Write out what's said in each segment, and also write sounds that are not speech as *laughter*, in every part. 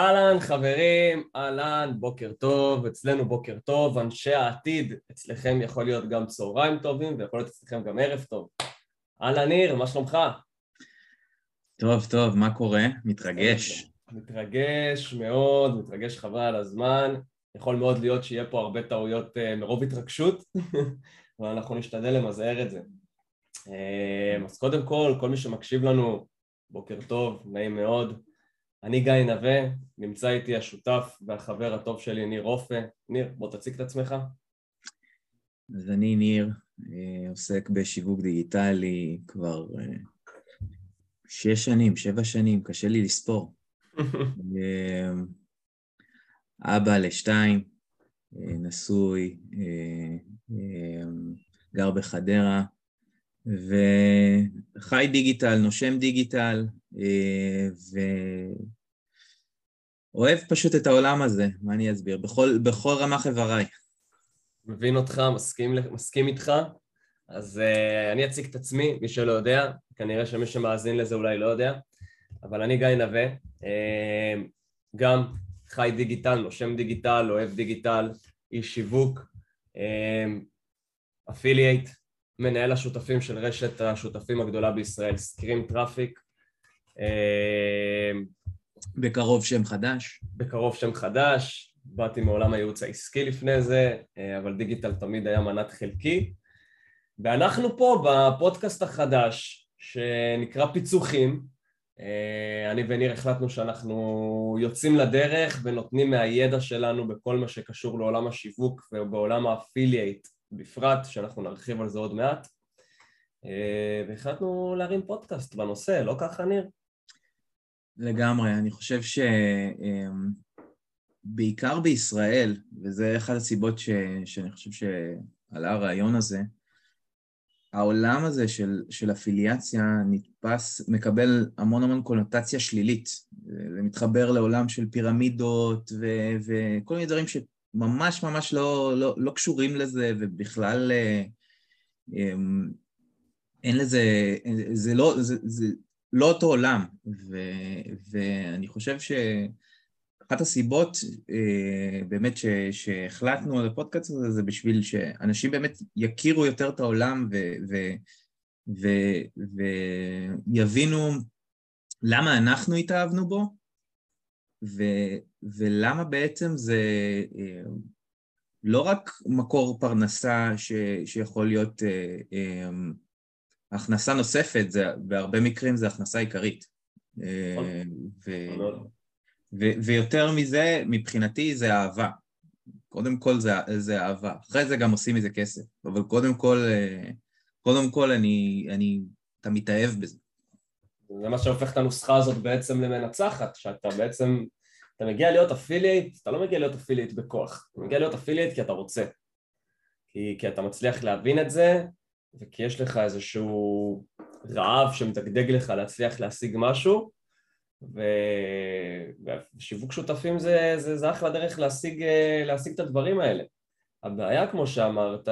אהלן חברים, אהלן, בוקר טוב, אצלנו בוקר טוב, אנשי העתיד, אצלכם יכול להיות גם צהריים טובים ויכול להיות אצלכם גם ערב טוב. אהלן ניר, מה שלומך? טוב, טוב, מה קורה? מתרגש. מתרגש מאוד, מתרגש חבל על הזמן, יכול מאוד להיות שיהיה פה הרבה טעויות uh, מרוב התרגשות, *laughs* אבל אנחנו נשתדל למזער את זה. Uh, אז קודם כל, כל מי שמקשיב לנו, בוקר טוב, נעים מאוד. אני גיא נווה, נמצא איתי השותף והחבר הטוב שלי ניר רופא. ניר, בוא תציג את עצמך. אז אני ניר, אה, עוסק בשיווק דיגיטלי כבר אה, שש שנים, שבע שנים, קשה לי לספור. *laughs* אה, אבא לשתיים, נשוי, גר בחדרה, וחי דיגיטל, נושם דיגיטל, ואוהב פשוט את העולם הזה, מה אני אסביר? בכל, בכל רמ"ח איבריי. מבין אותך, מסכים, מסכים איתך. אז uh, אני אציג את עצמי, מי שלא יודע, כנראה שמי שמאזין לזה אולי לא יודע, אבל אני גיא נווה, uh, גם חי דיגיטל, נושם דיגיטל, אוהב דיגיטל, איש שיווק, affiliate, uh, מנהל השותפים של רשת השותפים הגדולה בישראל, סקרים traffic. בקרוב שם חדש. בקרוב שם חדש, באתי מעולם הייעוץ העסקי לפני זה, אבל דיגיטל תמיד היה מנת חלקי. ואנחנו פה בפודקאסט החדש שנקרא פיצוחים, אני וניר החלטנו שאנחנו יוצאים לדרך ונותנים מהידע שלנו בכל מה שקשור לעולם השיווק ובעולם ה affiliate בפרט, שאנחנו נרחיב על זה עוד מעט, והחלטנו להרים פודקאסט בנושא, לא ככה ניר? לגמרי, אני חושב שבעיקר אמ, בישראל, וזה אחת הסיבות ש... שאני חושב שעלה הרעיון הזה, העולם הזה של, של אפיליאציה נתפס, מקבל המון המון קונוטציה שלילית. זה מתחבר לעולם של פירמידות ו, וכל מיני דברים שממש ממש לא, לא, לא קשורים לזה, ובכלל אה, אמ, אין לזה, זה לא, זה, זה לא אותו עולם. ו, ואני חושב ש... אחת הסיבות אה, באמת ש, שהחלטנו על הפודקאסט הזה זה בשביל שאנשים באמת יכירו יותר את העולם ו, ו, ו, ויבינו למה אנחנו התאהבנו בו ו, ולמה בעצם זה אה, לא רק מקור פרנסה ש, שיכול להיות אה, אה, הכנסה נוספת, זה, בהרבה מקרים זה הכנסה עיקרית. אה, ו... ו- ויותר מזה, מבחינתי זה אהבה. קודם כל זה, זה אהבה. אחרי זה גם עושים מזה כסף. אבל קודם כל, אה, קודם כל אני, אני, אתה מתאהב בזה. זה מה שהופך את הנוסחה הזאת בעצם למנצחת, שאתה בעצם, אתה מגיע להיות affiliate, אתה לא מגיע להיות affiliate בכוח, אתה מגיע להיות affiliate כי אתה רוצה. כי, כי אתה מצליח להבין את זה, וכי יש לך איזשהו רעב שמדגדג לך להצליח להשיג משהו, ושיווק שותפים זה, זה, זה אחלה דרך להשיג, להשיג את הדברים האלה. הבעיה, כמו שאמרת,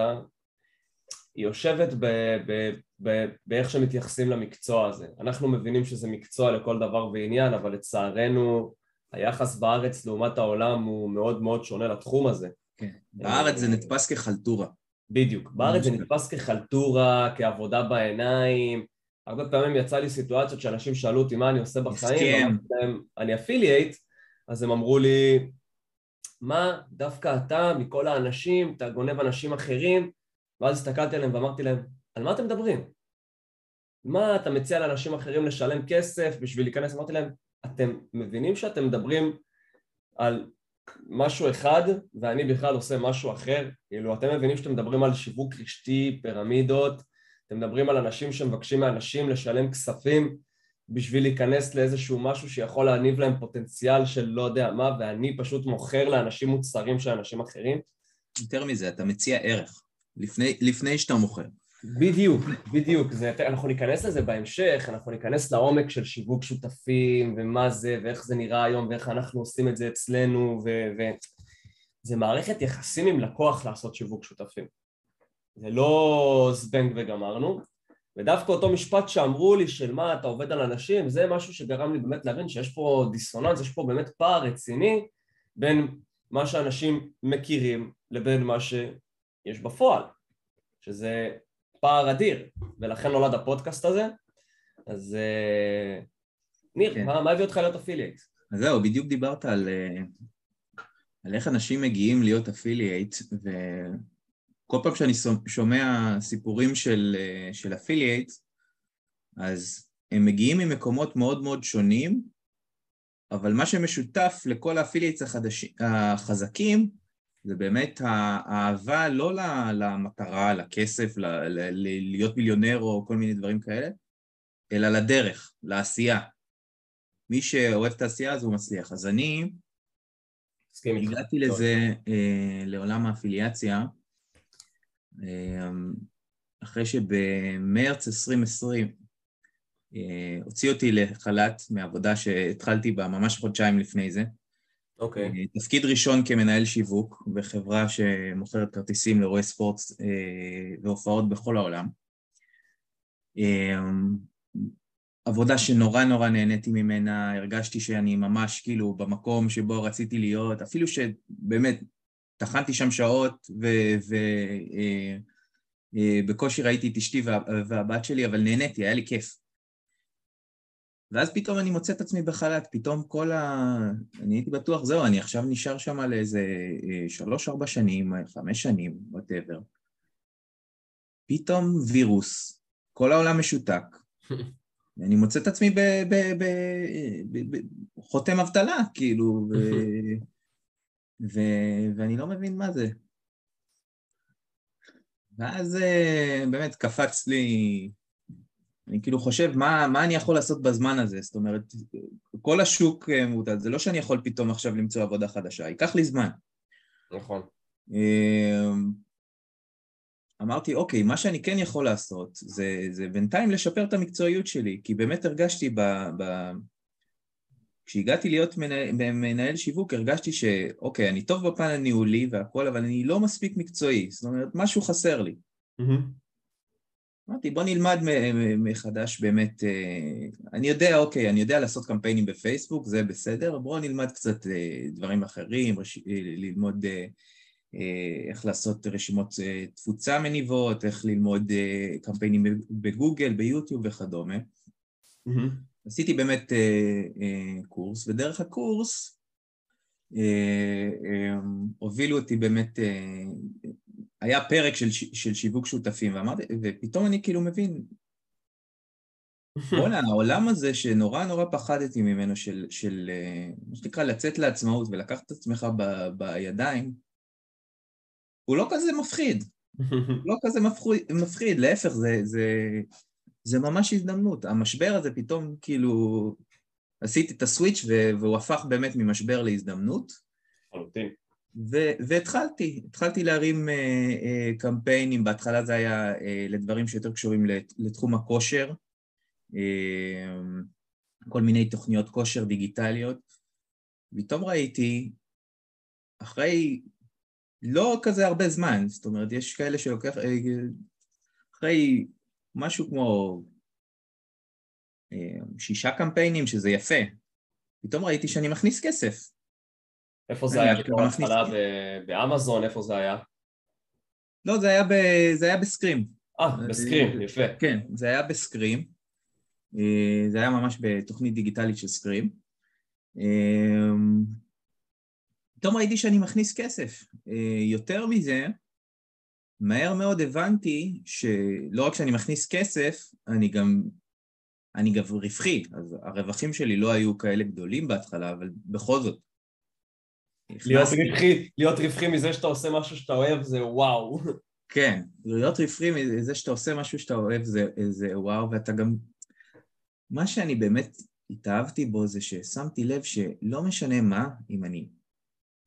היא יושבת ב, ב, ב, באיך שמתייחסים למקצוע הזה. אנחנו מבינים שזה מקצוע לכל דבר ועניין, אבל לצערנו היחס בארץ לעומת העולם הוא מאוד מאוד שונה לתחום הזה. כן, בארץ זה נתפס כחלטורה. בדיוק, בארץ זה נתפס כחלטורה, כעבודה בעיניים, הרבה פעמים יצא לי סיטואציות שאנשים שאלו אותי מה אני עושה בחיים, אמרתי להם, אני אפילייט, אז הם אמרו לי, מה דווקא אתה מכל האנשים, אתה גונב אנשים אחרים, ואז הסתכלתי עליהם ואמרתי להם, על מה אתם מדברים? מה אתה מציע לאנשים אחרים לשלם כסף בשביל להיכנס? אמרתי להם, אתם מבינים שאתם מדברים על משהו אחד ואני בכלל עושה משהו אחר? כאילו, אתם מבינים שאתם מדברים על שיווק רשתי, פירמידות, אתם מדברים על אנשים שמבקשים מאנשים לשלם כספים בשביל להיכנס לאיזשהו משהו שיכול להניב להם פוטנציאל של לא יודע מה, ואני פשוט מוכר לאנשים מוצרים של אנשים אחרים. יותר מזה, אתה מציע ערך, לפני, לפני שאתה מוכר. בדיוק, בדיוק. זה, אנחנו ניכנס לזה בהמשך, אנחנו ניכנס לעומק של שיווק שותפים, ומה זה, ואיך זה נראה היום, ואיך אנחנו עושים את זה אצלנו, ו... ו... זה מערכת יחסים עם לקוח לעשות שיווק שותפים. זה לא זבנג וגמרנו, ודווקא אותו משפט שאמרו לי של מה אתה עובד על אנשים, זה משהו שגרם לי באמת להבין שיש פה דיסוננס, יש פה באמת פער רציני בין מה שאנשים מכירים לבין מה שיש בפועל, שזה פער אדיר, ולכן נולד הפודקאסט הזה. אז אה, ניר, כן. מה, מה הביא אותך להיות affiliate? אז זהו, בדיוק דיברת על, אה, על איך אנשים מגיעים להיות affiliate, וכל פעם שאני שומע סיפורים של, אה, של affiliate, אז הם מגיעים ממקומות מאוד מאוד שונים, אבל מה שמשותף לכל ה affiliates החזקים זה באמת האהבה לא למטרה, לכסף, להיות מיליונר או כל מיני דברים כאלה, אלא לדרך, לעשייה. מי שאוהב את העשייה הוא מצליח. אז אני הגעתי לזה, אה, לעולם האפיליאציה, אה, אחרי שבמרץ 2020 אה, הוציא אותי לחל"ת מעבודה שהתחלתי בה ממש חודשיים לפני זה. אוקיי. Okay. אה, תפקיד ראשון כמנהל שיווק בחברה שמוכרת כרטיסים לאירועי ספורט אה, והופעות בכל העולם. עבודה שנורא נורא נהניתי ממנה, הרגשתי שאני ממש כאילו במקום שבו רציתי להיות, אפילו שבאמת טחנתי שם שעות ובקושי ראיתי את אשתי והבת שלי, אבל נהניתי, היה לי כיף. ואז פתאום אני מוצא את עצמי בחל"ת, פתאום כל ה... אני הייתי בטוח, זהו, אני עכשיו נשאר שם לאיזה אה, שלוש-ארבע שנים, חמש שנים, וואטאבר. פתאום וירוס, כל העולם משותק. *laughs* אני מוצא את עצמי בחותם אבטלה, כאילו, ו... *laughs* ו... ואני לא מבין מה זה. ואז אה, באמת קפץ לי אני כאילו חושב, מה, מה אני יכול לעשות בזמן הזה? זאת אומרת, כל השוק אה, מוטל, זה לא שאני יכול פתאום עכשיו למצוא עבודה חדשה, ייקח לי זמן. נכון. אמ, אמרתי, אוקיי, מה שאני כן יכול לעשות זה, זה בינתיים לשפר את המקצועיות שלי, כי באמת הרגשתי ב... ב... כשהגעתי להיות מנהל, מנהל שיווק, הרגשתי שאוקיי, אני טוב בפן הניהולי והכל, אבל אני לא מספיק מקצועי, זאת אומרת, משהו חסר לי. Mm-hmm. אמרתי, בוא נלמד מחדש באמת, אה, אני יודע, אוקיי, אני יודע לעשות קמפיינים בפייסבוק, זה בסדר, בואו נלמד קצת אה, דברים אחרים, אה, ללמוד איך לעשות רשימות תפוצה מניבות, איך ללמוד קמפיינים בגוגל, ביוטיוב וכדומה. Mm-hmm. עשיתי באמת קורס, ודרך הקורס הובילו אותי באמת היה פרק של, של שיווק שותפים, ואמרתי, ופתאום אני כאילו מבין, *laughs* בוא'נה, העולם הזה שנורא נורא פחדתי ממנו, של, של אה, מה שנקרא לצאת לעצמאות ולקחת את עצמך ב, בידיים, הוא לא כזה מפחיד, *laughs* לא כזה מפחיד, מפחיד להפך, זה, זה, זה ממש הזדמנות. המשבר הזה פתאום כאילו, עשיתי את הסוויץ' והוא הפך באמת ממשבר להזדמנות. והתחלתי, התחלתי להרים uh, uh, קמפיינים, בהתחלה זה היה uh, לדברים שיותר קשורים לתחום הכושר, uh, כל מיני תוכניות כושר דיגיטליות. פתאום ראיתי, אחרי לא כזה הרבה זמן, זאת אומרת, יש כאלה שלוקח, אחרי משהו כמו שישה קמפיינים, שזה יפה, פתאום ראיתי שאני מכניס כסף. איפה זה היה? כאילו בהתחלה באמזון, איפה זה היה? לא, זה היה, ב... זה היה בסקרים. אה, בסקרים, יפה. כן, זה היה בסקרים. אה, זה היה ממש בתוכנית דיגיטלית של סקרים. אה, פתאום ראיתי שאני מכניס כסף. אה, יותר מזה, מהר מאוד הבנתי שלא רק שאני מכניס כסף, אני גם, אני גם רווחי. אז הרווחים שלי לא היו כאלה גדולים בהתחלה, אבל בכל זאת, להיות רווחי, להיות רווחי מזה שאתה עושה משהו שאתה אוהב זה וואו. כן, להיות רווחי מזה שאתה עושה משהו שאתה אוהב זה, זה וואו, ואתה גם... מה שאני באמת התאהבתי בו זה ששמתי לב שלא משנה מה, אם אני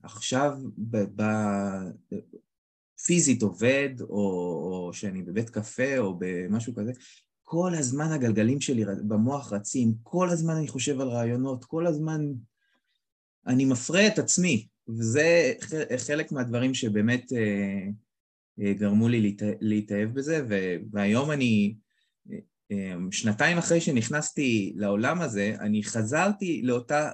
עכשיו ב... ב פיזית עובד, או, או שאני בבית קפה, או במשהו כזה, כל הזמן הגלגלים שלי במוח רצים, כל הזמן אני חושב על רעיונות, כל הזמן אני מפרה את עצמי. וזה חלק מהדברים שבאמת אה, אה, גרמו לי להתאהב בזה, והיום אני שנתיים אחרי שנכנסתי לעולם הזה, אני חזרתי לאותה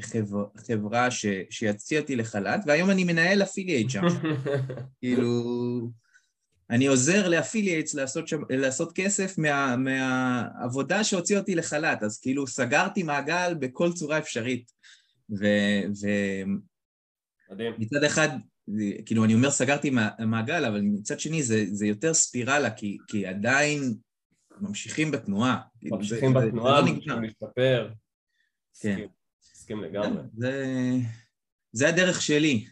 חבר, חברה ש, שהוציאה אותי לחל"ת, והיום אני מנהל affiliate שם. *laughs* כאילו, אני עוזר ל affiliates לעשות, לעשות כסף מה, מהעבודה שהוציאה אותי לחל"ת, אז כאילו סגרתי מעגל בכל צורה אפשרית. ו... ו... מדהים. מצד אחד, כאילו אני אומר סגרתי מעגל, אבל מצד שני זה, זה יותר ספירלה, כי, כי עדיין ממשיכים בתנועה. כאילו, ממשיכים זה, בתנועה, לא ממשיכים להשתפר. כן. מסכים לגמרי. זה, זה הדרך שלי.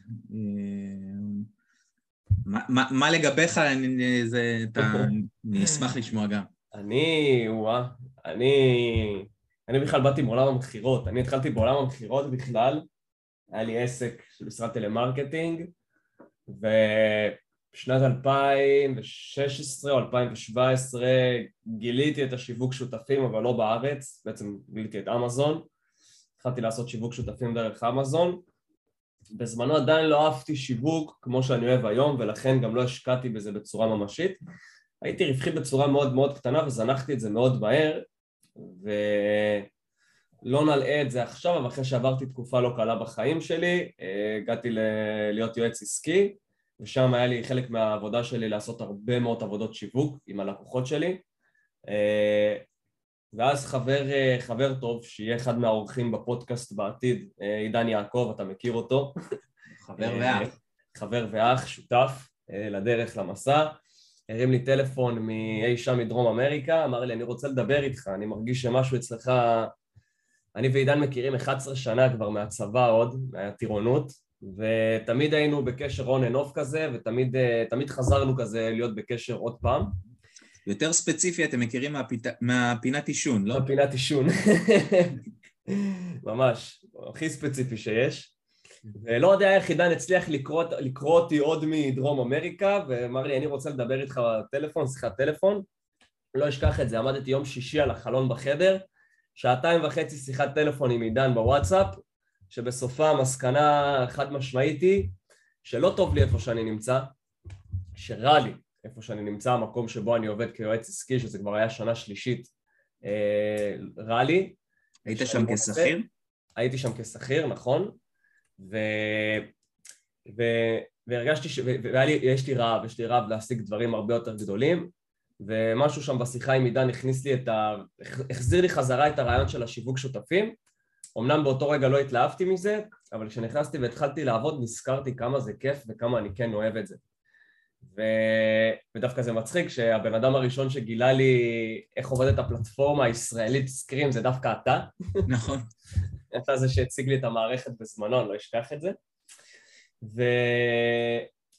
מה, מה, מה לגביך, אני, זה, אתה, אני אשמח לשמוע גם. אני, וואה, אני, אני בכלל באתי מעולם המכירות, אני התחלתי בעולם המכירות בכלל, היה לי עסק של משרד טלמרקטינג, ובשנת 2016 או 2017 גיליתי את השיווק שותפים, אבל לא בארץ, בעצם גיליתי את אמזון, התחלתי לעשות שיווק שותפים דרך אמזון, בזמנו עדיין לא אהבתי שיווק כמו שאני אוהב היום ולכן גם לא השקעתי בזה בצורה ממשית. הייתי רווחי בצורה מאוד מאוד קטנה וזנחתי את זה מאוד מהר ולא נלאה את זה עכשיו אבל אחרי שעברתי תקופה לא קלה בחיים שלי הגעתי להיות יועץ עסקי ושם היה לי חלק מהעבודה שלי לעשות הרבה מאוד עבודות שיווק עם הלקוחות שלי ואז חבר, אה, חבר טוב, שיהיה אחד מהאורחים בפודקאסט בעתיד, אה, עידן יעקב, אתה מכיר אותו. חבר אה, ואח. חבר ואח, שותף לדרך, למסע. הרים לי טלפון מאי שם מדרום אמריקה, אמר לי, אני רוצה לדבר איתך, אני מרגיש שמשהו אצלך... אני ועידן מכירים 11 שנה כבר מהצבא עוד, מהטירונות, ותמיד היינו בקשר און אנ אוף כזה, ותמיד חזרנו כזה להיות בקשר עוד פעם. יותר ספציפי אתם מכירים מהפית... מהפינת עישון, לא? מהפינת עישון. *laughs* ממש, הכי ספציפי שיש. ולא יודע איך עידן הצליח לקרוא, לקרוא אותי עוד מדרום אמריקה, ואמר לי, אני רוצה לדבר איתך בטלפון, שיחת טלפון. לא אשכח את זה, עמדתי יום שישי על החלון בחדר, שעתיים וחצי שיחת טלפון עם עידן בוואטסאפ, שבסופה המסקנה חד משמעית היא שלא טוב לי איפה שאני נמצא, שרע לי, איפה שאני נמצא, המקום שבו אני עובד כיועץ עסקי, שזה כבר היה שנה שלישית, אה, רע לי. היית שם כשכיר? הייתי שם כשכיר, נכון, ו... ו... והרגשתי ש... ויש לי רעב, יש לי רעב להשיג דברים הרבה יותר גדולים, ומשהו שם בשיחה עם עידן הכניס לי את ה... החזיר לי חזרה את הרעיון של השיווק שותפים. אמנם באותו רגע לא התלהבתי מזה, אבל כשנכנסתי והתחלתי לעבוד נזכרתי כמה זה כיף וכמה אני כן אוהב את זה. ו... ודווקא זה מצחיק שהבן אדם הראשון שגילה לי איך עובדת הפלטפורמה הישראלית סקרים זה דווקא אתה. נכון. *laughs* אתה זה שהציג לי את המערכת בזמנו, אני לא אשכח את זה. ו...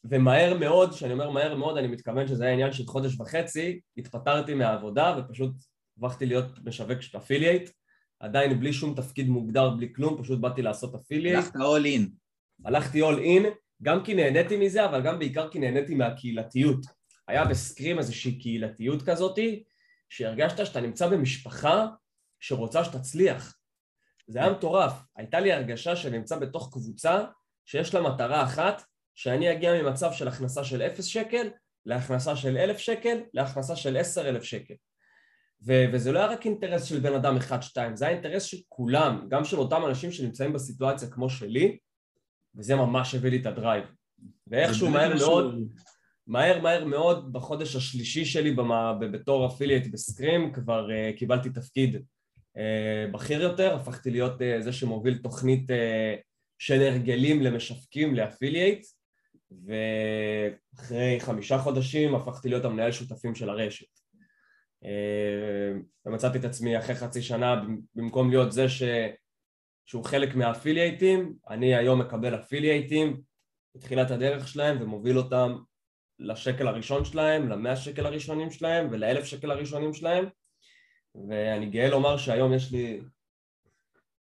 ומהר מאוד, כשאני אומר מהר מאוד, אני מתכוון שזה היה עניין של חודש וחצי, התפטרתי מהעבודה ופשוט הפכתי להיות משווק של אפילייט, עדיין בלי שום תפקיד מוגדר, בלי כלום, פשוט באתי לעשות אפילייט. הלכת all in. הלכתי all in, גם כי נהניתי מזה, אבל גם בעיקר כי נהניתי מהקהילתיות. היה בסקרים איזושהי קהילתיות כזאתי, שהרגשת שאתה נמצא במשפחה שרוצה שתצליח. זה היה מטורף. הייתה לי הרגשה שאני נמצא בתוך קבוצה שיש לה מטרה אחת, שאני אגיע ממצב של הכנסה של אפס שקל להכנסה של אלף שקל להכנסה של עשר אלף שקל. ו- וזה לא היה רק אינטרס של בן אדם אחד-שתיים, זה היה אינטרס של כולם, גם של אותם אנשים שנמצאים בסיטואציה כמו שלי, וזה ממש הביא לי את ה drive. ואיכשהו מהר מאוד, מהר מהר מאוד בחודש השלישי שלי במה, בתור affiliate בסקרים כבר אה, קיבלתי תפקיד בכיר יותר, הפכתי להיות אה, זה שמוביל תוכנית אה, של הרגלים למשווקים ל affiliate ואחרי חמישה חודשים הפכתי להיות המנהל שותפים של הרשת. ומצאתי את עצמי אחרי חצי שנה במקום להיות זה ש... שהוא חלק מהאפילייטים, אני היום מקבל אפילייטים בתחילת הדרך שלהם ומוביל אותם לשקל הראשון שלהם, למאה שקל הראשונים שלהם ולאלף שקל הראשונים שלהם ואני גאה לומר שהיום יש לי,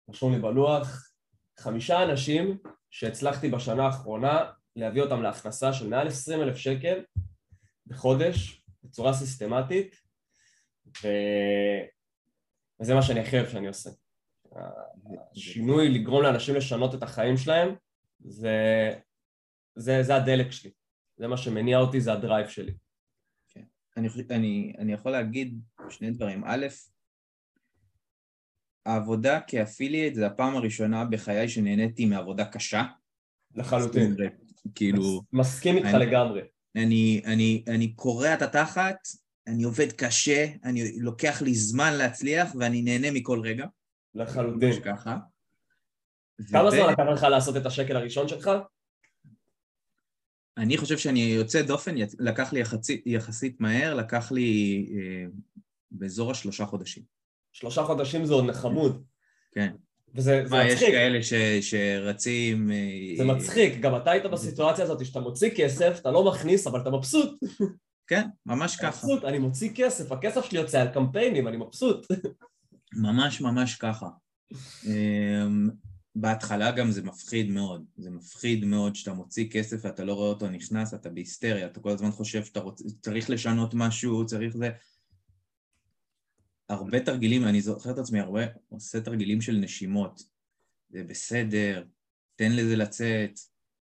רשום לי בלוח, חמישה אנשים שהצלחתי בשנה האחרונה להביא אותם להכנסה של מעל עשרים אלף שקל בחודש בצורה סיסטמטית ו... וזה מה שאני הכי אוהב שאני עושה השינוי, לגרום לאנשים לשנות את החיים שלהם, זה, זה, זה הדלק שלי. זה מה שמניע אותי, זה הדרייב שלי. אני, אני, אני יכול להגיד שני דברים. א', העבודה כאפילייט זה הפעם הראשונה בחיי שנהניתי מעבודה קשה. לחלוטין. כאילו... מסכים איתך לגמרי. אני, אני, אני קורע את התחת, אני עובד קשה, אני לוקח לי זמן להצליח ואני נהנה מכל רגע. לחלוטין. ככה. כמה זמן לקח לך לעשות את השקל הראשון שלך? אני חושב שאני יוצא דופן, לקח לי יחסית, יחסית מהר, לקח לי אה, באזור השלושה חודשים. שלושה חודשים זה עוד נחמוד. כן. וזה מה, מצחיק. יש כאלה ש, שרצים... אה, זה מצחיק, גם אתה היית בסיטואציה הזאת שאתה מוציא כסף, אתה לא מכניס, אבל אתה מבסוט. כן, ממש ככה. מבסוט, אני מוציא כסף, הכסף שלי יוצא על קמפיינים, אני מבסוט. ממש ממש ככה. בהתחלה גם זה מפחיד מאוד, זה מפחיד מאוד שאתה מוציא כסף ואתה לא רואה אותו נכנס, אתה בהיסטריה, אתה כל הזמן חושב שאתה רוצ... צריך לשנות משהו, צריך זה... הרבה תרגילים, אני זוכר את עצמי הרבה, עושה תרגילים של נשימות, זה בסדר, תן לזה לצאת,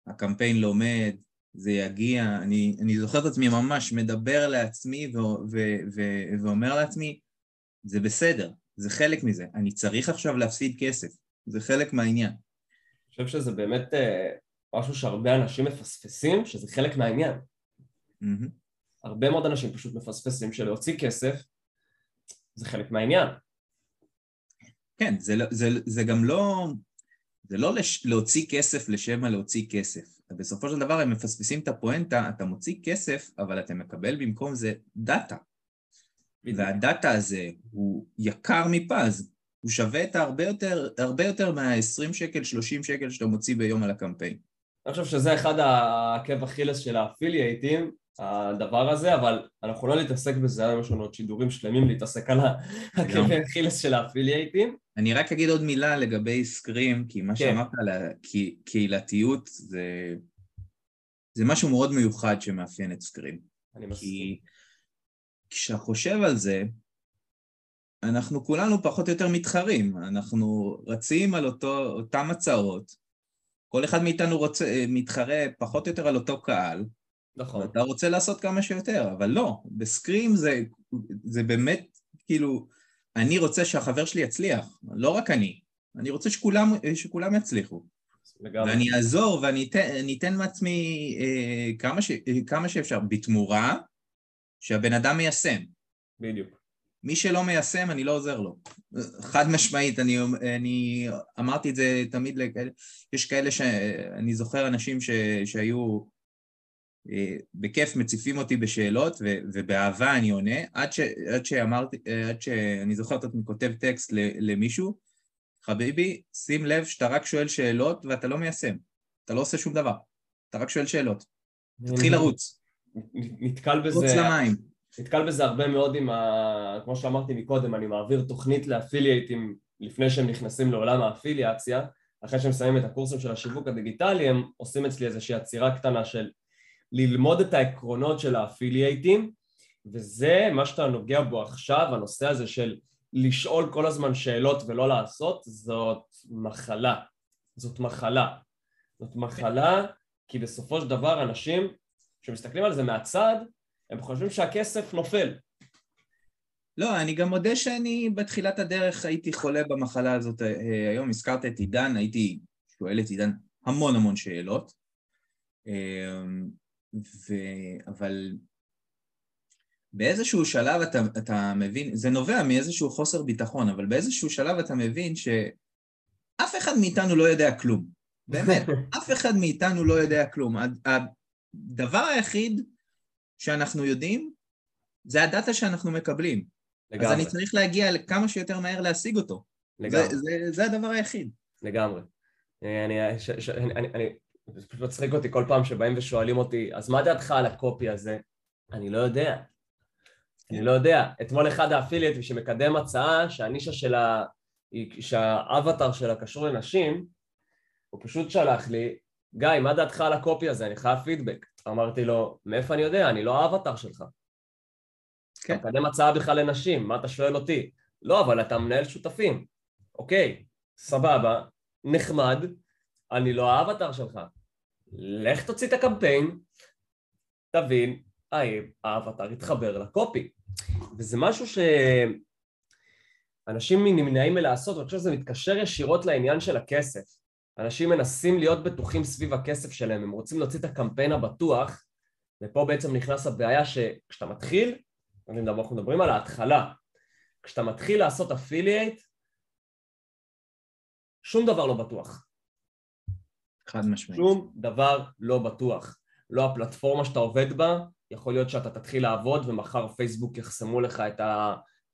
הקמפיין לומד, זה יגיע, אני, אני זוכר את עצמי ממש מדבר לעצמי ו, ו, ו, ואומר לעצמי, זה בסדר, זה חלק מזה, אני צריך עכשיו להפסיד כסף, זה חלק מהעניין. אני חושב שזה באמת אה, משהו שהרבה אנשים מפספסים, שזה חלק מהעניין. Mm-hmm. הרבה מאוד אנשים פשוט מפספסים שלהוציא כסף זה חלק מהעניין. כן, זה, לא, זה, זה גם לא, זה לא לש, להוציא כסף לשם להוציא כסף. בסופו של דבר הם מפספסים את הפואנטה, אתה מוציא כסף, אבל אתה מקבל במקום זה דאטה. והדאטה הזה הוא יקר מפז, הוא שווה את הרבה יותר, הרבה יותר מה-20 שקל, 30 שקל שאתה מוציא ביום על הקמפיין. אני חושב שזה אחד העקב אכילס של האפילייטים, הדבר הזה, אבל אנחנו לא נתעסק בזה, היום יש לנו עוד שידורים שלמים להתעסק על העקב *laughs* אכילס של האפילייטים. אני רק אגיד עוד מילה לגבי סקרים, כי מה כן. שאמרת על הקהילתיות זה, זה משהו מאוד מיוחד שמאפיין את סקרים. אני מסכים. כי כשאתה חושב על זה, אנחנו כולנו פחות או יותר מתחרים, אנחנו רצים על אותו, אותם הצעות, כל אחד מאיתנו רוצה, מתחרה פחות או יותר על אותו קהל, נכון. ואתה רוצה לעשות כמה שיותר, אבל לא, בסקרים זה, זה באמת, כאילו, אני רוצה שהחבר שלי יצליח, לא רק אני, אני רוצה שכולם, שכולם יצליחו. לגמרי. ואני אעזור ואני אתן, אתן מעצמי אה, כמה, ש, אה, כמה שאפשר, בתמורה שהבן אדם מיישם. בדיוק. מי שלא מיישם, אני לא עוזר לו. חד משמעית, אני, אני אמרתי את זה תמיד לכאלה, יש כאלה שאני זוכר אנשים ש, שהיו אה, בכיף מציפים אותי בשאלות ו, ובאהבה אני עונה, עד, ש, עד שאמרתי, עד שאני זוכר את עצמי כותב טקסט למישהו, חביבי, שים לב שאתה רק שואל שאלות ואתה לא מיישם, אתה לא עושה שום דבר, אתה רק שואל שאלות. תתחיל לרוץ. נתקל בזה... רוץ למים. נתקל בזה הרבה מאוד עם ה... כמו שאמרתי מקודם, אני מעביר תוכנית לאפילייטים לפני שהם נכנסים לעולם האפיליאציה, אחרי שהם מסיימים את הקורסים של השיווק הדיגיטלי, הם עושים אצלי איזושהי עצירה קטנה של ללמוד את העקרונות של האפילייטים, וזה מה שאתה נוגע בו עכשיו, הנושא הזה של לשאול כל הזמן שאלות ולא לעשות, זאת מחלה. זאת מחלה. זאת מחלה כי בסופו של דבר אנשים שמסתכלים על זה מהצד, הם חושבים שהכסף נופל. לא, אני גם מודה שאני בתחילת הדרך הייתי חולה במחלה הזאת. אה, היום הזכרת את עידן, הייתי שואל את עידן המון המון שאלות, אה, ו... אבל באיזשהו שלב אתה, אתה מבין, זה נובע מאיזשהו חוסר ביטחון, אבל באיזשהו שלב אתה מבין שאף אחד מאיתנו לא יודע כלום. באמת, *laughs* אף אחד מאיתנו לא יודע כלום. הדבר היחיד שאנחנו יודעים, זה הדאטה שאנחנו מקבלים. לגמרי. אז אני צריך להגיע כמה שיותר מהר להשיג אותו. לגמרי. זה, זה, זה הדבר היחיד. לגמרי. אני, ש, ש, אני, אני, אני, זה פשוט מצחיק אותי כל פעם שבאים ושואלים אותי, אז מה דעתך על הקופי הזה? אני לא יודע. אני לא יודע. אתמול אחד האפילייטים שמקדם הצעה שהנישה שלה, שהאבטר שלה קשור לנשים, הוא פשוט שלח לי, גיא, מה דעתך על הקופי הזה? אני חייב פידבק. אמרתי לו, מאיפה אני יודע? אני לא האבטר שלך. כן. אתה מקדם הצעה בכלל לנשים, מה אתה שואל אותי? לא, אבל אתה מנהל שותפים. אוקיי, סבבה, נחמד, אני לא האבטר שלך. לך תוציא את הקמפיין, תבין האבטר יתחבר לקופי. וזה משהו שאנשים נמנעים מלעשות, ואני חושב שזה מתקשר ישירות לעניין של הכסף. אנשים מנסים להיות בטוחים סביב הכסף שלהם, הם רוצים להוציא את הקמפיין הבטוח, ופה בעצם נכנס הבעיה שכשאתה מתחיל, אנחנו מדברים על ההתחלה, כשאתה מתחיל לעשות אפילייט, שום דבר לא בטוח. חד משמעית. שום דבר לא בטוח. לא הפלטפורמה שאתה עובד בה, יכול להיות שאתה תתחיל לעבוד ומחר פייסבוק יחסמו לך את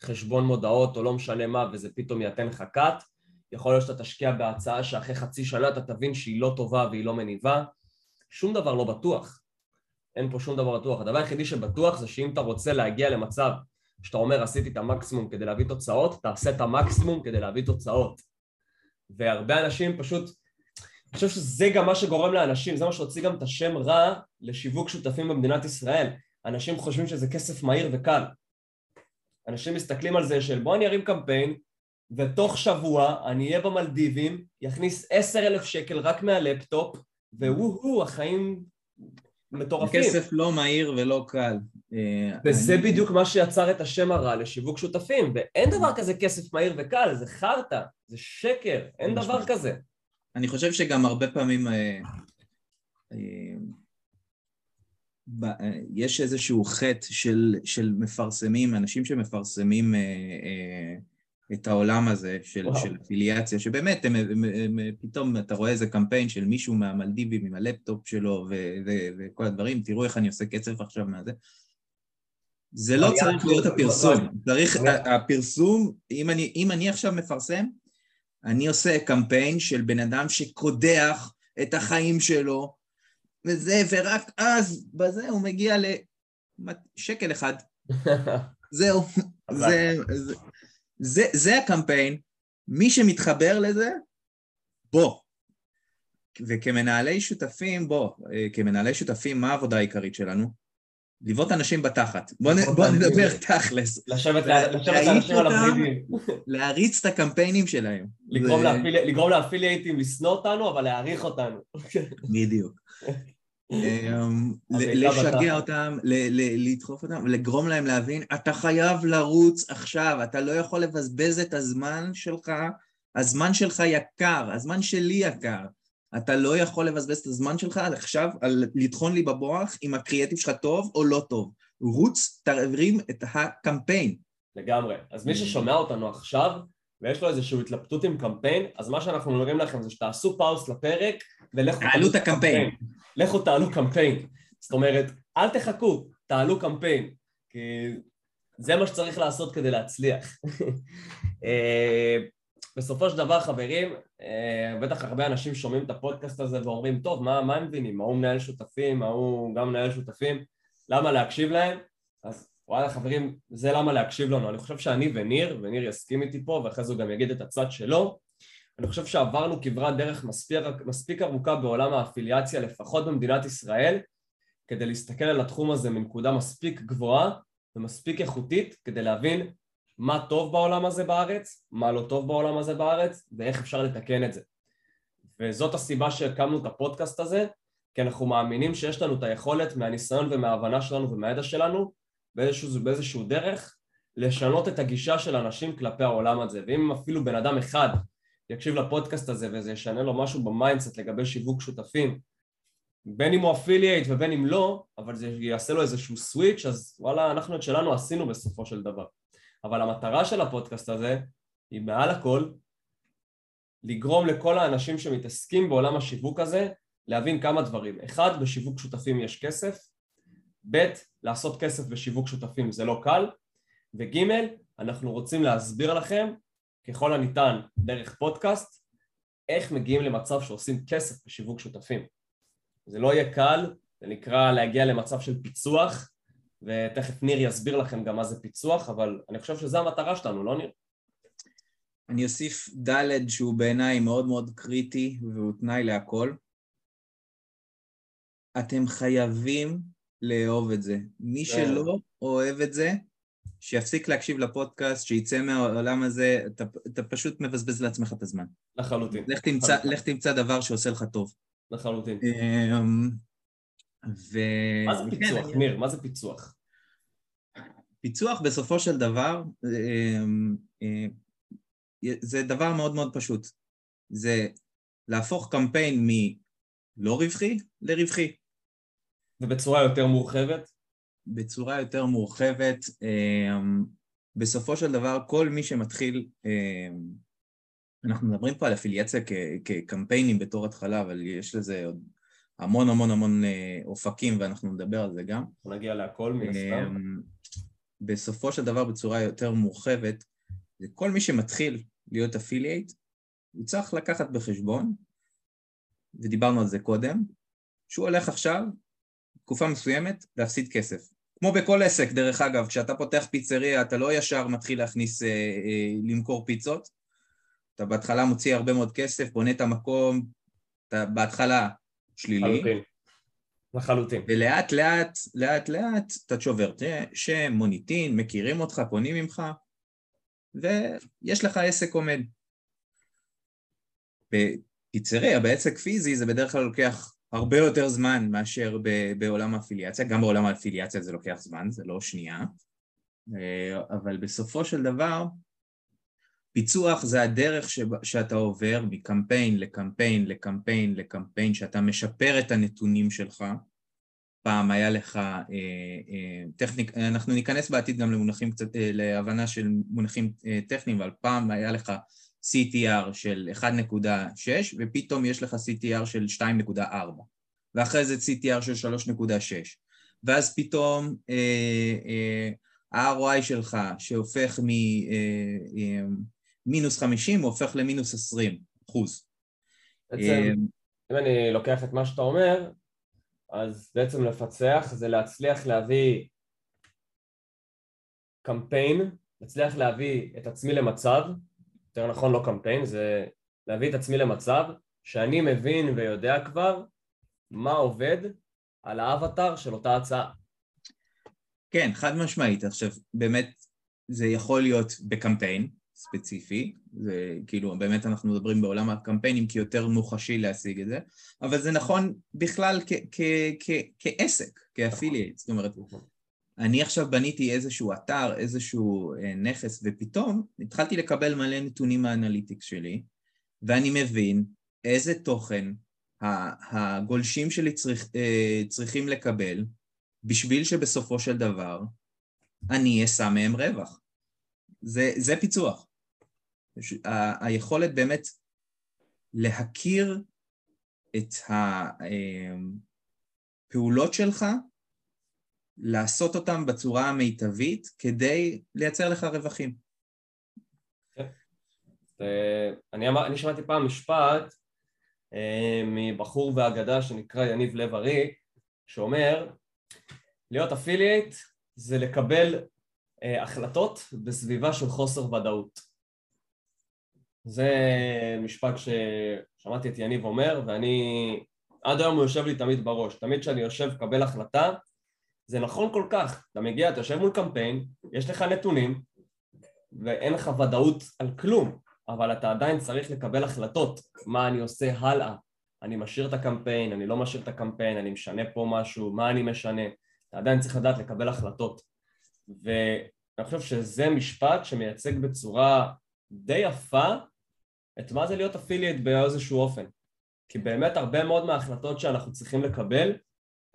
החשבון מודעות או לא משנה מה וזה פתאום ייתן לך קאט. יכול להיות שאתה תשקיע בהצעה שאחרי חצי שנה אתה תבין שהיא לא טובה והיא לא מניבה. שום דבר לא בטוח. אין פה שום דבר בטוח. הדבר היחידי שבטוח זה שאם אתה רוצה להגיע למצב שאתה אומר עשיתי את המקסימום כדי להביא תוצאות, תעשה את המקסימום כדי להביא תוצאות. והרבה אנשים פשוט, אני חושב שזה גם מה שגורם לאנשים, זה מה שהוציא גם את השם רע לשיווק שותפים במדינת ישראל. אנשים חושבים שזה כסף מהיר וקל. אנשים מסתכלים על זה של בוא אני ארים קמפיין ותוך שבוע אני אהיה במלדיבים, יכניס עשר אלף שקל רק מהלפטופ וואו החיים מטורפים. כסף לא מהיר ולא קל. אה, וזה אני... בדיוק מה שיצר את השם הרע לשיווק שותפים, ואין דבר כזה כסף מהיר וקל, זה חרטא, זה שקר, אין דבר כזה. אני חושב שגם הרבה פעמים אה, אה, יש איזשהו חטא של, של מפרסמים, אנשים שמפרסמים את העולם הזה של, של אפיליאציה, שבאמת, הם, הם, הם, הם, פתאום אתה רואה איזה קמפיין של מישהו מהמלדיבים עם הלפטופ שלו ו, ו, וכל הדברים, תראו איך אני עושה קצב עכשיו מהזה. זה לא צריך להיות הפרסום, צריך, הפרסום, אם אני, אם אני עכשיו מפרסם, אני עושה קמפיין של בן אדם שקודח את החיים שלו, וזה, ורק אז, בזה הוא מגיע לשקל אחד. *laughs* זהו, זה, זה, זה, זה הקמפיין, מי שמתחבר לזה, בוא. וכמנהלי שותפים, בוא, אה, כמנהלי שותפים, מה העבודה העיקרית שלנו? לבעוט אנשים בתחת. בוא, נ, בוא נדבר תכלס. לשבת לאנשים על הוורידים. להריץ את הקמפיינים שלהם. לגרום לאפילייטים לשנוא אותנו, אבל להעריך אותנו. בדיוק. אמ, לשגע אותם, לדחוף אותם, לגרום להם להבין, אתה חייב לרוץ עכשיו, אתה לא יכול לבזבז את הזמן שלך, הזמן שלך יקר, הזמן שלי יקר. אתה לא יכול לבזבז את הזמן שלך עכשיו על לטחון לי בבוח אם הקריאטיב שלך טוב או לא טוב. רוץ, תרים את הקמפיין. לגמרי. אז מי ששומע אותנו עכשיו, ויש לו איזושהי התלבטות עם קמפיין, אז מה שאנחנו אומרים לכם זה שתעשו pause לפרק ולכו תעלו את הקמפיין. לכו תעלו קמפיין. זאת אומרת, אל תחכו, תעלו קמפיין. כי זה מה שצריך לעשות כדי להצליח. *laughs* אה, בסופו של דבר, חברים, אה, בטח הרבה אנשים שומעים את הפודקאסט הזה ואומרים, טוב, מה, מה הם מבינים? ההוא מנהל שותפים, ההוא גם מנהל שותפים, למה להקשיב להם? אז וואלה חברים, זה למה להקשיב לנו. אני חושב שאני וניר, וניר יסכים איתי פה, ואחרי זה הוא גם יגיד את הצד שלו, אני חושב שעברנו כברת דרך מספיק, מספיק ארוכה בעולם האפיליאציה, לפחות במדינת ישראל, כדי להסתכל על התחום הזה מנקודה מספיק גבוהה ומספיק איכותית, כדי להבין מה טוב בעולם הזה בארץ, מה לא טוב בעולם הזה בארץ, ואיך אפשר לתקן את זה. וזאת הסיבה שהקמנו את הפודקאסט הזה, כי אנחנו מאמינים שיש לנו את היכולת מהניסיון ומההבנה שלנו ומהידע שלנו באיזשהו, באיזשהו דרך לשנות את הגישה של אנשים כלפי העולם הזה. ואם אפילו בן אדם אחד יקשיב לפודקאסט הזה וזה ישנה לו משהו ב mindset לגבי שיווק שותפים, בין אם הוא affiliate ובין אם לא, אבל זה יעשה לו איזשהו switch, אז וואלה, אנחנו את שלנו עשינו בסופו של דבר. אבל המטרה של הפודקאסט הזה היא מעל הכל לגרום לכל האנשים שמתעסקים בעולם השיווק הזה להבין כמה דברים. אחד, בשיווק שותפים יש כסף, ב', לעשות כסף בשיווק שותפים זה לא קל, וג', אנחנו רוצים להסביר לכם ככל הניתן דרך פודקאסט איך מגיעים למצב שעושים כסף בשיווק שותפים. זה לא יהיה קל, זה נקרא להגיע למצב של פיצוח, ותכף ניר יסביר לכם גם מה זה פיצוח, אבל אני חושב שזו המטרה שלנו, לא ניר? אני אוסיף ד' שהוא בעיניי מאוד מאוד קריטי והוא תנאי להכל. אתם חייבים לאהוב את זה. מי כן. שלא אוהב את זה, שיפסיק להקשיב לפודקאסט, שיצא מהעולם הזה, אתה, אתה פשוט מבזבז לעצמך את הזמן. לחלוטין. לך תמצא, לך תמצא דבר שעושה לך טוב. לחלוטין. אמ, ו... מה זה פיצוח, כן, ניר? מה זה פיצוח? פיצוח בסופו של דבר זה דבר מאוד מאוד פשוט. זה להפוך קמפיין מלא רווחי לרווחי. ובצורה יותר מורחבת? בצורה יותר מורחבת. אמ, בסופו של דבר, כל מי שמתחיל, אמ, אנחנו מדברים פה על אפיליאציה כקמפיינים בתור התחלה, אבל יש לזה עוד המון המון המון אה, אופקים ואנחנו נדבר על זה גם. נגיע להכל מן הסתם. אמ, בסופו של דבר, בצורה יותר מורחבת, כל מי שמתחיל להיות אפילייט, הוא צריך לקחת בחשבון, ודיברנו על זה קודם, שהוא הולך עכשיו, תקופה מסוימת, להפסיד כסף. כמו בכל עסק, דרך אגב, כשאתה פותח פיצריה, אתה לא ישר מתחיל להכניס, אה, אה, למכור פיצות. אתה בהתחלה מוציא הרבה מאוד כסף, בונה את המקום, אתה בהתחלה שלילי. לחלוטין. לחלוטין. ולאט לאט, לאט לאט, אתה שובר שם, מוניטין, מכירים אותך, קונים ממך, ויש לך עסק עומד. בפיצריה, בעסק פיזי, זה בדרך כלל לוקח הרבה יותר זמן מאשר בעולם האפיליאציה, גם בעולם האפיליאציה זה לוקח זמן, זה לא שנייה, אה, אבל בסופו של דבר פיצוח זה הדרך שבה, שאתה עובר מקמפיין לקמפיין לקמפיין לקמפיין, שאתה משפר את הנתונים שלך. פעם היה לך אה, אה, טכניק, אנחנו ניכנס בעתיד גם למונחים קצת, אה, להבנה של מונחים אה, טכניים, אבל פעם היה לך CTR של 1.6 ופתאום יש לך CTR של 2.4 ואחרי זה CTR של 3.6 ואז פתאום אה, אה, ה-ROI שלך שהופך ממינוס אה, 50 הוא הופך למינוס 20 אחוז. בעצם, אם אני לוקח את מה שאתה אומר, אז בעצם לפצח זה להצליח להביא קמפיין, להצליח להביא את עצמי למצב יותר נכון לא קמפיין, זה להביא את עצמי למצב שאני מבין ויודע כבר מה עובד על האבטר של אותה הצעה. כן, חד משמעית. עכשיו, באמת זה יכול להיות בקמפיין ספציפי, זה כאילו באמת אנחנו מדברים בעולם הקמפיינים כי יותר מוחשי להשיג את זה, אבל זה נכון בכלל כעסק, כאפילייט, זאת אומרת, נכון. אני עכשיו בניתי איזשהו אתר, איזשהו אה, נכס, ופתאום התחלתי לקבל מלא נתונים מהאנליטיקס שלי, ואני מבין איזה תוכן הגולשים שלי צריך, אה, צריכים לקבל בשביל שבסופו של דבר אני אשא מהם רווח. זה, זה פיצוח. ה- היכולת באמת להכיר את הפעולות אה, שלך לעשות אותם בצורה המיטבית כדי לייצר לך רווחים. כן. אני, אמר, אני שמעתי פעם משפט אה, מבחור ואגדה שנקרא יניב לב ארי, שאומר להיות אפילייט זה לקבל אה, החלטות בסביבה של חוסר ודאות. זה משפט ששמעתי את יניב אומר ואני עד היום הוא יושב לי תמיד בראש, תמיד כשאני יושב לקבל החלטה זה נכון כל כך, אתה מגיע, אתה יושב מול קמפיין, יש לך נתונים ואין לך ודאות על כלום, אבל אתה עדיין צריך לקבל החלטות, מה אני עושה הלאה, אני משאיר את הקמפיין, אני לא משאיר את הקמפיין, אני משנה פה משהו, מה אני משנה, אתה עדיין צריך לדעת לקבל החלטות. ואני חושב שזה משפט שמייצג בצורה די יפה את מה זה להיות אפילייט באיזשהו אופן. כי באמת הרבה מאוד מההחלטות שאנחנו צריכים לקבל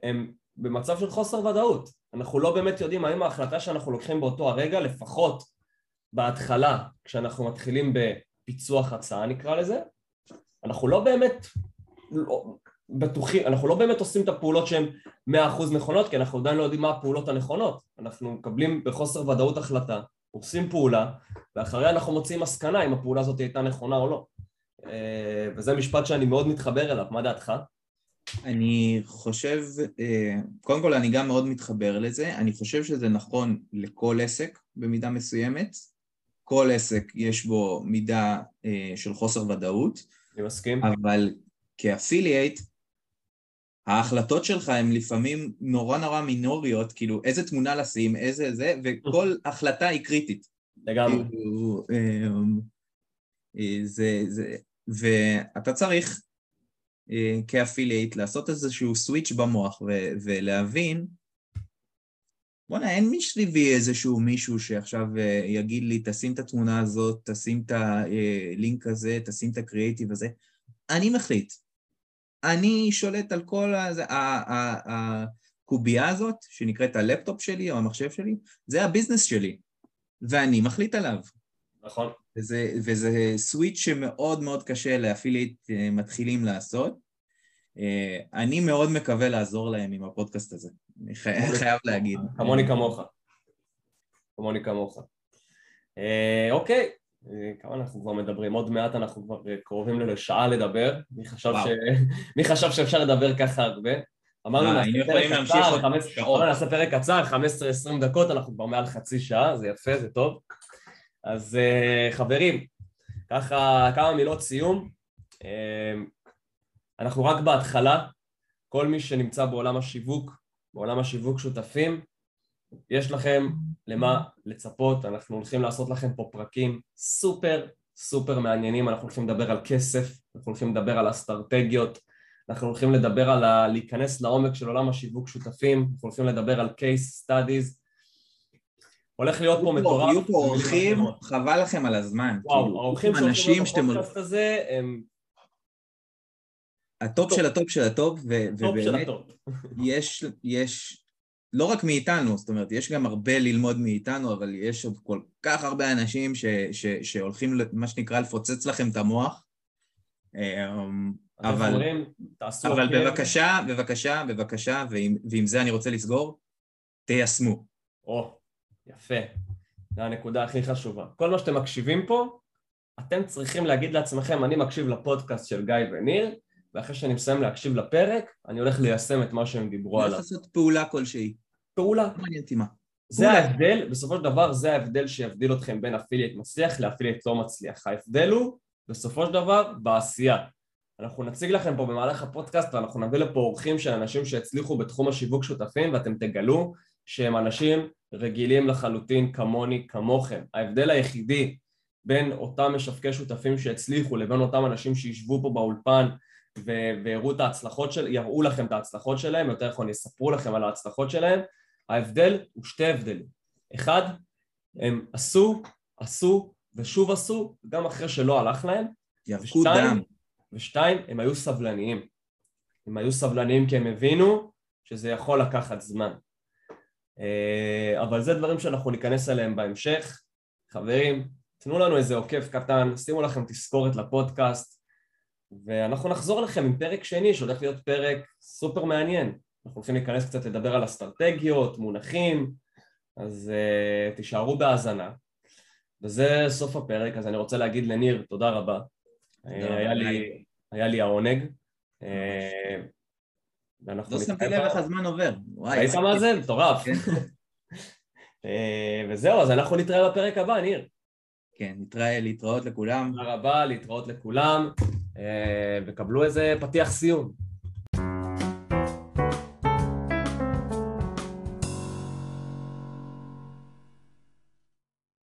הם במצב של חוסר ודאות. אנחנו לא באמת יודעים האם ההחלטה שאנחנו לוקחים באותו הרגע, לפחות בהתחלה, כשאנחנו מתחילים בפיצוח הצעה נקרא לזה, אנחנו לא באמת לא, בטוחים, אנחנו לא באמת עושים את הפעולות שהן מאה אחוז נכונות, כי אנחנו עדיין לא יודעים מה הפעולות הנכונות. אנחנו מקבלים בחוסר ודאות החלטה, עושים פעולה, ואחריה אנחנו מוצאים מסקנה אם הפעולה הזאת הייתה נכונה או לא. אה, וזה משפט שאני מאוד מתחבר אליו, מה דעתך? אני חושב, אה, קודם כל אני גם מאוד מתחבר לזה, אני חושב שזה נכון לכל עסק במידה מסוימת, כל עסק יש בו מידה אה, של חוסר ודאות. אני מסכים. אבל כאפילייט, ההחלטות שלך הן לפעמים נורא נורא מינוריות, כאילו איזה תמונה לשים, איזה זה, וכל *laughs* החלטה היא קריטית. לגמרי. כאילו, אה, זה, זה, ואתה צריך כאפילייט, לעשות איזשהו סוויץ' במוח ולהבין בואנה, אין מסביבי איזשהו מישהו שעכשיו אה, יגיד לי, תשים את התמונה הזאת, תשים את הלינק הזה, תשים את הקריאיטיב הזה. אני מחליט. אני שולט על כל הקובייה הזאת, שנקראת הלפטופ שלי או המחשב שלי, זה ה business שלי, ואני מחליט עליו. נכון. וזה, וזה switch שמאוד מאוד קשה ל affiliate אה, מתחילים לעשות. אה, אני מאוד מקווה לעזור להם עם הפודקאסט הזה, אני חייב להגיד. כמוני כמוך. כמוני כמוך. אה, אוקיי, אה, כמה אנחנו כבר מדברים? עוד מעט אנחנו כבר קרובים לשעה לדבר. מי חשב, ש... *laughs* מי חשב שאפשר לדבר ככה הרבה? אמרנו נעשה פרק קצר, אמרנו נעשה פרק קצר, 15-20 דקות, אנחנו כבר מעל חצי שעה, זה יפה, זה טוב. אז חברים, ככה כמה מילות סיום. אנחנו רק בהתחלה, כל מי שנמצא בעולם השיווק, בעולם השיווק שותפים, יש לכם למה לצפות, אנחנו הולכים לעשות לכם פה פרקים סופר סופר מעניינים, אנחנו הולכים לדבר על כסף, אנחנו הולכים לדבר על אסטרטגיות, אנחנו הולכים לדבר על ה... להיכנס לעומק של עולם השיווק שותפים, אנחנו הולכים לדבר על case studies, הולך להיות פה מטורף. יהיו פה אורחים, חבל לכם על הזמן. וואו, כאילו, האורחים שהולכים בפודקאסט הזה הם ה top של ה top של ה top, ובאמת יש, יש, לא רק מאיתנו, זאת אומרת, יש גם הרבה ללמוד מאיתנו, אבל יש עוד כל כך הרבה אנשים ש, ש, שהולכים, מה שנקרא, לפוצץ לכם את המוח. אמ, אבל, אומרים, אבל בבקשה, בבקשה, בבקשה, ועם, ועם זה אני רוצה לסגור, תיישמו. או, יפה. זו הנקודה הכי חשובה. כל מה שאתם מקשיבים פה, אתם צריכים להגיד לעצמכם, אני מקשיב לפודקאסט של גיא וניר, ואחרי שאני מסיים להקשיב לפרק, אני הולך ליישם את מה שהם דיברו עליו. הולך לעשות פעולה כלשהי. פעולה. לא מעניין אותי מה. זה ההבדל, בסופו של דבר זה ההבדל שיבדיל אתכם בין affiliate מצליח ל affiliate לא מצליח. ההבדל הוא, בסופו של דבר, בעשייה. אנחנו נציג לכם פה במהלך הפודקאסט ואנחנו נביא לפה אורחים של אנשים שהצליחו בתחום השיווק שותפים ואתם תגלו שהם אנשים רגילים לחלוטין כמוני, כמוכם. ההבדל היחידי בין אותם משווקי שותפים שהצליחו לבין אותם אנשים שישבו פה באולפן והראו את ההצלחות של... יראו לכם את ההצלחות שלהם, יותר נכון יספרו לכם על ההצלחות שלהם, ההבדל הוא שתי הבדלים. אחד, הם עשו, עשו ושוב עשו, גם אחרי שלא הלך להם. ירקו דם. ושתיים, הם היו סבלניים. הם היו סבלניים כי הם הבינו שזה יכול לקחת זמן. אה, אבל זה דברים שאנחנו ניכנס אליהם בהמשך. חברים, תנו לנו איזה עוקב קטן, שימו לכם תזכורת לפודקאסט, ואנחנו נחזור לכם עם פרק שני שהולך להיות פרק סופר מעניין. אנחנו הולכים להיכנס קצת לדבר על אסטרטגיות, מונחים, אז uh, תישארו בהאזנה. וזה סוף הפרק, אז אני רוצה להגיד לניר תודה רבה. תודה uh, היה, לי, היה לי העונג. Uh, לא שמתי לב איך הזמן עובר. ראית מה זה? מטורף. כן. *laughs* וזהו, אז אנחנו נתראה בפרק הבא, ניר. כן, נתראה, להתראות לכולם. תודה רבה, להתראות לכולם. וקבלו איזה פתיח סיום.